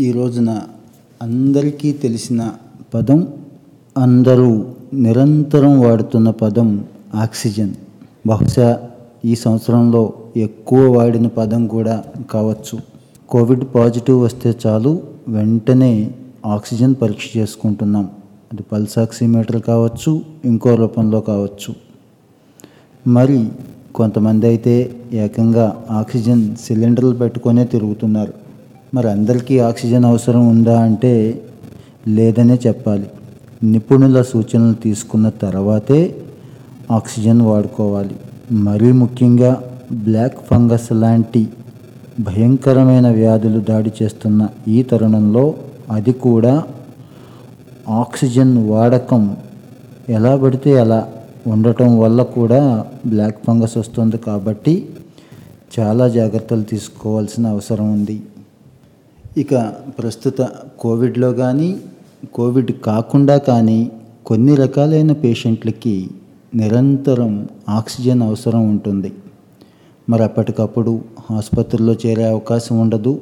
ఈ రోజున అందరికీ తెలిసిన పదం అందరూ నిరంతరం వాడుతున్న పదం ఆక్సిజన్. బహుశా ఈ సంవత్సరంలో ఎక్కువ వాడిన పదం కూడా కావచ్చు. కోవిడ్ పాజిటివ్ వస్తే చాలు వెంటనే ఆక్సిజన్ పరీక్ష చేసుకుంటున్నాం. అది పల్స్ ఆక్సిమీటర్ కావచ్చు ఇంకో రూపంలో కావచ్చు. మరి కొంతమంది అయితే ఏకంగా ఆక్సిజన్ సిలిండర్లు పెట్టుకొనే తిరుగుతున్నారు. మరి అందరికీ ఆక్సిజన్ అవసరం ఉందా అంటే లేదనే చెప్పాలి. నిపుణుల సూచనలు తీసుకున్న తర్వాతే ఆక్సిజన్ వాడుకోవాలి. మరీ ముఖ్యంగా బ్లాక్ ఫంగస్ లాంటి భయంకరమైన వ్యాధులు దాడి చేస్తున్న ఈ తరుణంలో అది కూడా ఆక్సిజన్ వాడకం ఎలా పడితే అలా ఉండటం వల్ల కూడా బ్లాక్ ఫంగస్ వస్తుంది కాబట్టి చాలా జాగ్రత్తలు తీసుకోవాల్సిన అవసరం ఉంది. ఇక ప్రస్తుత కోవిడ్లో కానీ కోవిడ్ కాకుండా కానీ కొన్ని రకాలైన పేషెంట్లకి నిరంతరం ఆక్సిజన్ అవసరం ఉంటుంది. మరి అప్పటికప్పుడు ఆసుపత్రిలో చేరే అవకాశం ఉండదు.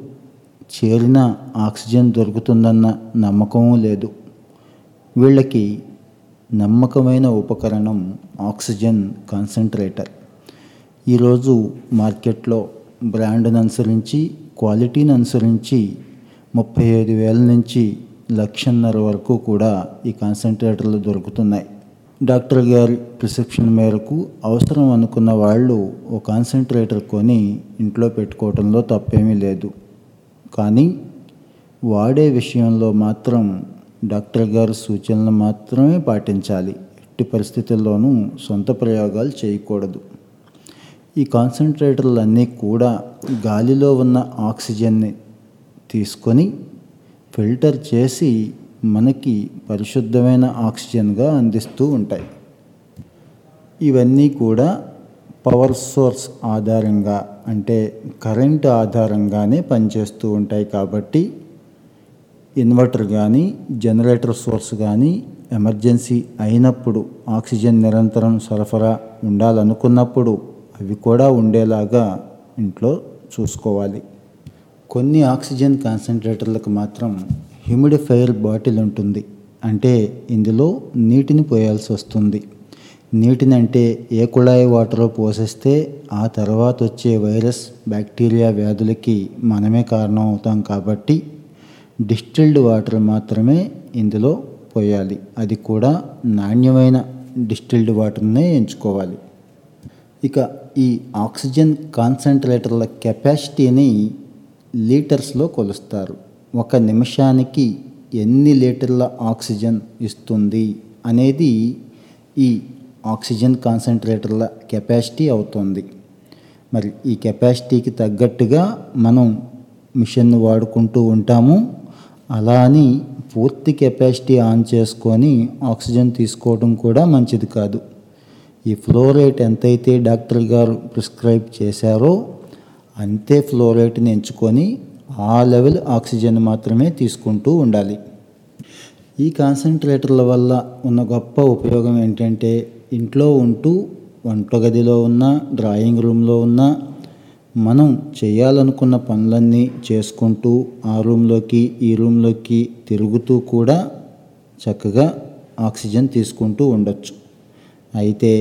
చేరిన ఆక్సిజన్ దొరుకుతుందన్న నమ్మకము లేదు. వీళ్ళకి నమ్మకమైన ఉపకరణం ఆక్సిజన్ కాన్సన్ట్రేటర్ ఈరోజు మార్కెట్లో బ్రాండ్ను అనుసరించి క్వాలిటీని అనుసరించి ముప్పై ఐదు వేల నుంచి లక్షన్నర వరకు కూడా ఈ కాన్సన్ట్రేటర్లు దొరుకుతున్నాయి. డాక్టర్ గారి ప్రిస్క్రిప్షన్ మేరకు అవసరం అనుకున్న వాళ్ళు ఓ కాన్సన్ట్రేటర్ కొని ఇంట్లో పెట్టుకోవడంలో తప్పేమీ లేదు. కానీ వాడే విషయంలో మాత్రం డాక్టర్ గారి సూచనలు మాత్రమే పాటించాలి. ఎట్టి పరిస్థితుల్లోనూ సొంత ప్రయోగాలు చేయకూడదు. ఈ కాన్సన్ట్రేటర్లు అన్నీ కూడా గాలిలో ఉన్న ఆక్సిజన్ని తీసుకొని ఫిల్టర్ చేసి మనకి పరిశుద్ధమైన ఆక్సిజన్గా అందిస్తూ ఉంటాయి. ఇవన్నీ కూడా పవర్ సోర్స్ ఆధారంగా అంటే కరెంట్ ఆధారంగానే పనిచేస్తూ ఉంటాయి కాబట్టి ఇన్వర్టర్ కానీ జనరేటర్ సోర్స్ కానీ ఎమర్జెన్సీ అయినప్పుడు ఆక్సిజన్ నిరంతరం సరఫరా ఉండాలనుకున్నప్పుడు అవి కూడా ఉండేలాగా ఇంట్లో చూసుకోవాలి. కొన్ని ఆక్సిజన్ కాన్సన్ట్రేటర్లకు మాత్రం హ్యూమిడిఫైయర్ బాటిల్ ఉంటుంది. అంటే ఇందులో నీటిని పోయాల్సి వస్తుంది. నీటిని అంటే ఏ కుళాయి వాటర్లో పోసేస్తే ఆ తర్వాత వచ్చే వైరస్ బ్యాక్టీరియా వ్యాధులకి మనమే కారణం అవుతాం కాబట్టి డిస్టిల్డ్ వాటర్ మాత్రమే ఇందులో పోయాలి. అది కూడా నాణ్యమైన డిస్టిల్డ్ వాటర్నే ఎంచుకోవాలి. ఇక ఈ ఆక్సిజన్ కాన్సన్ట్రేటర్ల కెపాసిటీని లీటర్స్లో కొలుస్తారు. ఒక నిమిషానికి ఎన్ని లీటర్ల ఆక్సిజన్ ఇస్తుంది అనేది ఈ ఆక్సిజన్ కాన్సన్ట్రేటర్ల కెపాసిటీ అవుతుంది. మరి ఈ కెపాసిటీకి తగ్గట్టుగా మనం మిషన్ను వాడుకుంటూ ఉంటాము. అలా అని పూర్తి కెపాసిటీ ఆన్ చేసుకొని ఆక్సిజన్ తీసుకోవడం కూడా మంచిది కాదు. ఈ ఫ్లో రేట్ ఎంతైతే డాక్టర్ గారు ప్రిస్క్రైబ్ చేశారో అంతే ఫ్లో రేట్ని ఎంచుకొని ఆ లెవెల్ ఆక్సిజన్ మాత్రమే తీసుకుంటూ ఉండాలి. ఈ కాన్సన్ట్రేటర్ల వల్ల ఉన్న గొప్ప ఉపయోగం ఏంటంటే ఇంట్లో ఉంటూ వంటగదిలో ఉన్న డ్రాయింగ్ రూమ్లో ఉన్న మనం చేయాలనుకున్న పనులన్నీ చేసుకుంటూ ఆ రూమ్లోకి ఈ రూమ్లోకి తిరుగుతూ కూడా చక్కగా ఆక్సిజన్ తీసుకుంటూ ఉండొచ్చు. అయితే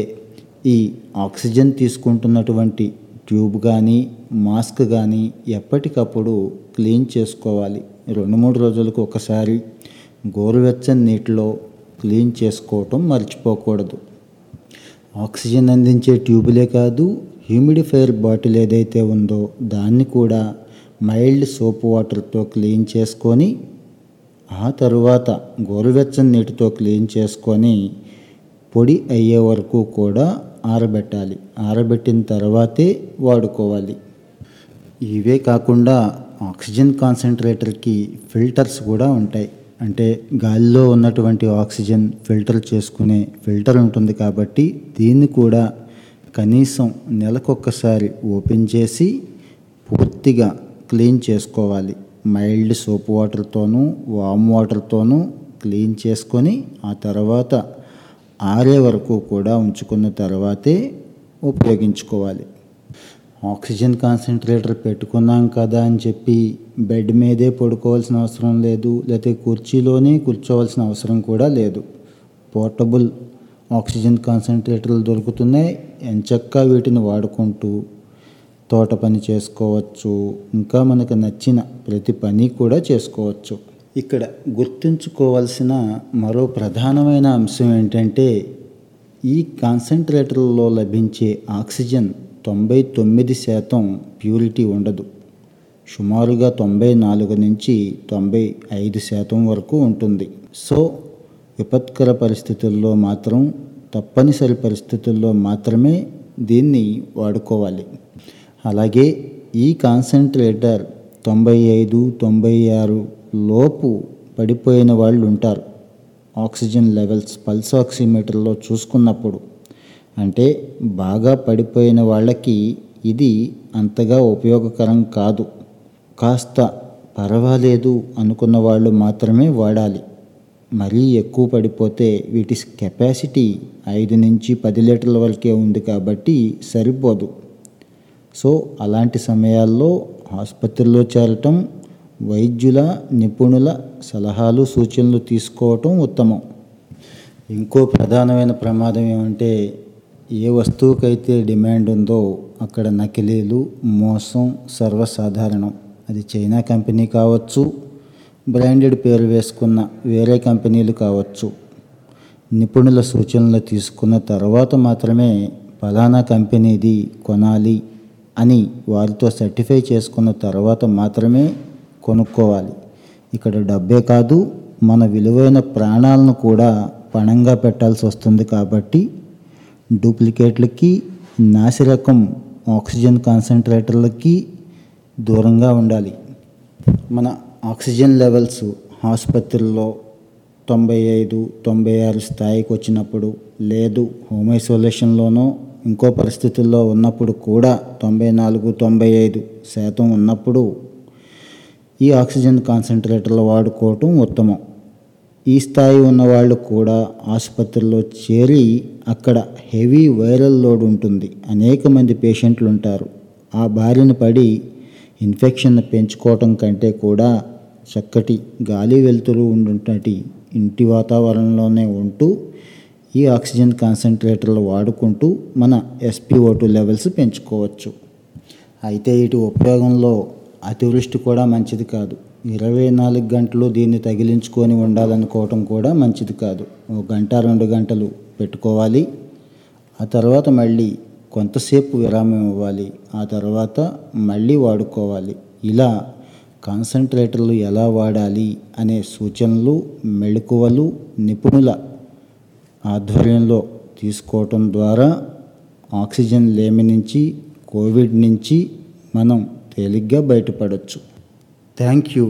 ఈ ఆక్సిజన్ తీసుకుంటున్నటువంటి ట్యూబ్ కానీ మాస్క్ కానీ ఎప్పటికప్పుడు క్లీన్ చేసుకోవాలి. రెండు మూడు రోజులకు ఒకసారి గోరువెచ్చని నీటిలో క్లీన్ చేసుకోవటం మర్చిపోకూడదు. ఆక్సిజన్ అందించే ట్యూబులే కాదు హ్యూమిడిఫైయర్ బాటిల్ ఏదైతే ఉందో దాన్ని కూడా మైల్డ్ సోప్ వాటర్తో క్లీన్ చేసుకొని ఆ తరువాత గోరువెచ్చని నీటితో క్లీన్ చేసుకొని పొడి అయ్యే వరకు కూడా ఆరబెట్టాలి. ఆరబెట్టిన తర్వాతే వాడుకోవాలి. ఇవే కాకుండా ఆక్సిజన్ కాన్సన్ట్రేటర్కి ఫిల్టర్స్ కూడా ఉంటాయి. అంటే గాలిలో ఉన్నటువంటి ఆక్సిజన్ ఫిల్టర్ చేసుకునే ఫిల్టర్ ఉంటుంది కాబట్టి దీన్ని కూడా కనీసం నెలకొక్కసారి ఓపెన్ చేసి పూర్తిగా క్లీన్ చేసుకోవాలి. మైల్డ్ సోప్ వాటర్తోనూ వామ్ వాటర్తోనూ క్లీన్ చేసుకొని ఆ తర్వాత ఆరే వరకు కూడా ఉంచుకున్న తర్వాతే ఉపయోగించుకోవాలి. ఆక్సిజన్ కాన్సన్ట్రేటర్ పెట్టుకున్నాం కదా అని చెప్పి బెడ్ మీదే పడుకోవాల్సిన అవసరం లేదు లేకపోతే కుర్చీలోనే కూర్చోవాల్సిన అవసరం కూడా లేదు. పోర్టబుల్ ఆక్సిజన్ కాన్సన్ట్రేటర్లు దొరుకుతున్నాయి. ఎంచక్కా వీటిని వాడుకుంటూ తోట పని చేసుకోవచ్చు. ఇంకా మనకు నచ్చిన ప్రతి పని కూడా చేసుకోవచ్చు. ఇక్కడ గుర్తుంచుకోవాల్సిన మరో ప్రధానమైన అంశం ఏంటంటే ఈ కాన్సన్ట్రేటర్లలో లభించే ఆక్సిజన్ తొంభై తొమ్మిది శాతం ప్యూరిటీ ఉండదు. సుమారుగా తొంభై నాలుగు నుంచి తొంభై ఐదు శాతం వరకు ఉంటుంది. సో విపత్కర పరిస్థితుల్లో మాత్రం తప్పనిసరి పరిస్థితుల్లో మాత్రమే దీన్ని వాడుకోవాలి. అలాగే ఈ కాన్సన్ట్రేటర్ తొంభై ఐదు తొంభై ఆరు లోపు పడిపోయిన వాళ్ళు ఉంటారు ఆక్సిజన్ లెవెల్స్ పల్స్ ఆక్సిమీటర్లో చూసుకున్నప్పుడు. అంటే బాగా పడిపోయిన వాళ్ళకి ఇది అంతగా ఉపయోగకరం కాదు. కాస్త పర్వాలేదు అనుకున్న వాళ్ళు మాత్రమే వాడాలి. మరీ ఎక్కువ పడిపోతే వీటి కెపాసిటీ ఐదు నుంచి పది లీటర్ల వరకే ఉంది కాబట్టి సరిపోదు. సో అలాంటి సమయాల్లో ఆసుపత్రిలో చేరటం వైద్యుల నిపుణుల సలహాలు సూచనలు తీసుకోవటం ఉత్తమం. ఇంకో ప్రధానమైన ప్రమాదం ఏమంటే ఏ వస్తువుకైతే డిమాండ్ ఉందో అక్కడ నకిలీలు మోసం సర్వసాధారణం. అది చైనా కంపెనీ కావచ్చు బ్రాండెడ్ పేరు వేసుకున్న వేరే కంపెనీలు కావచ్చు. నిపుణుల సూచనలు తీసుకున్న తర్వాత మాత్రమే ఫలానా కంపెనీది కొనాలి అని వారితో సర్టిఫై చేసుకున్న తర్వాత మాత్రమే కొనుక్కోవాలి. ఇక్కడ డబ్బే కాదు మన విలువైన ప్రాణాలను కూడా పణంగా పెట్టాల్సి వస్తుంది కాబట్టి డూప్లికేట్లకి నాసిరకం ఆక్సిజన్ కాన్సన్ట్రేటర్లకి దూరంగా ఉండాలి. మన ఆక్సిజన్ లెవెల్స్ ఆసుపత్రుల్లో తొంభై ఐదు తొంభై ఆరు స్థాయికి వచ్చినప్పుడు లేదు హోమ్ ఐసోలేషన్లోనో ఇంకో పరిస్థితుల్లో ఉన్నప్పుడు కూడా తొంభై నాలుగు తొంభై ఐదు శాతం ఉన్నప్పుడు ఈ ఆక్సిజన్ కాన్సన్ట్రేటర్లు వాడుకోవటం ఉత్తమం. ఈ స్థాయి ఉన్న వాళ్ళు కూడా ఆసుపత్రిలో చేరి అక్కడ హెవీ వైరల్ లోడ్ ఉంటుంది. అనేక మంది పేషెంట్లు ఉంటారు. ఆ బారిన పడి ఇన్ఫెక్షన్ పెంచుకోవటం కంటే కూడా చక్కటి గాలి వెలుతురు ఉండుంటటి ఇంటి వాతావరణంలోనే ఉంటూ ఈ ఆక్సిజన్ కాన్సన్ట్రేటర్లు వాడుకుంటూ మన ఎస్పీఓ టూ లెవెల్స్ పెంచుకోవచ్చు. అయితే ఇటు ఉపయోగంలో అతివృష్టి కూడా మంచిది కాదు. ఇరవై నాలుగు గంటలు దీన్ని తగిలించుకొని ఉండాలనుకోవటం కూడా మంచిది కాదు. ఒక గంట రెండు గంటలు పెట్టుకోవాలి. ఆ తర్వాత మళ్ళీ కొంతసేపు విరామం ఇవ్వాలి. ఆ తర్వాత మళ్ళీ వాడుకోవాలి. ఇలా కాన్సన్ట్రేటర్లు ఎలా వాడాలి అనే సూచనలు మెళకువలు నిపుణుల ఆధ్వర్యంలో తీసుకోవటం ద్వారా ఆక్సిజన్ లేమి నుంచి కోవిడ్ నుంచి మనం తేలిగ్గా బయటపడవచ్చు థ్యాంక్ యూ.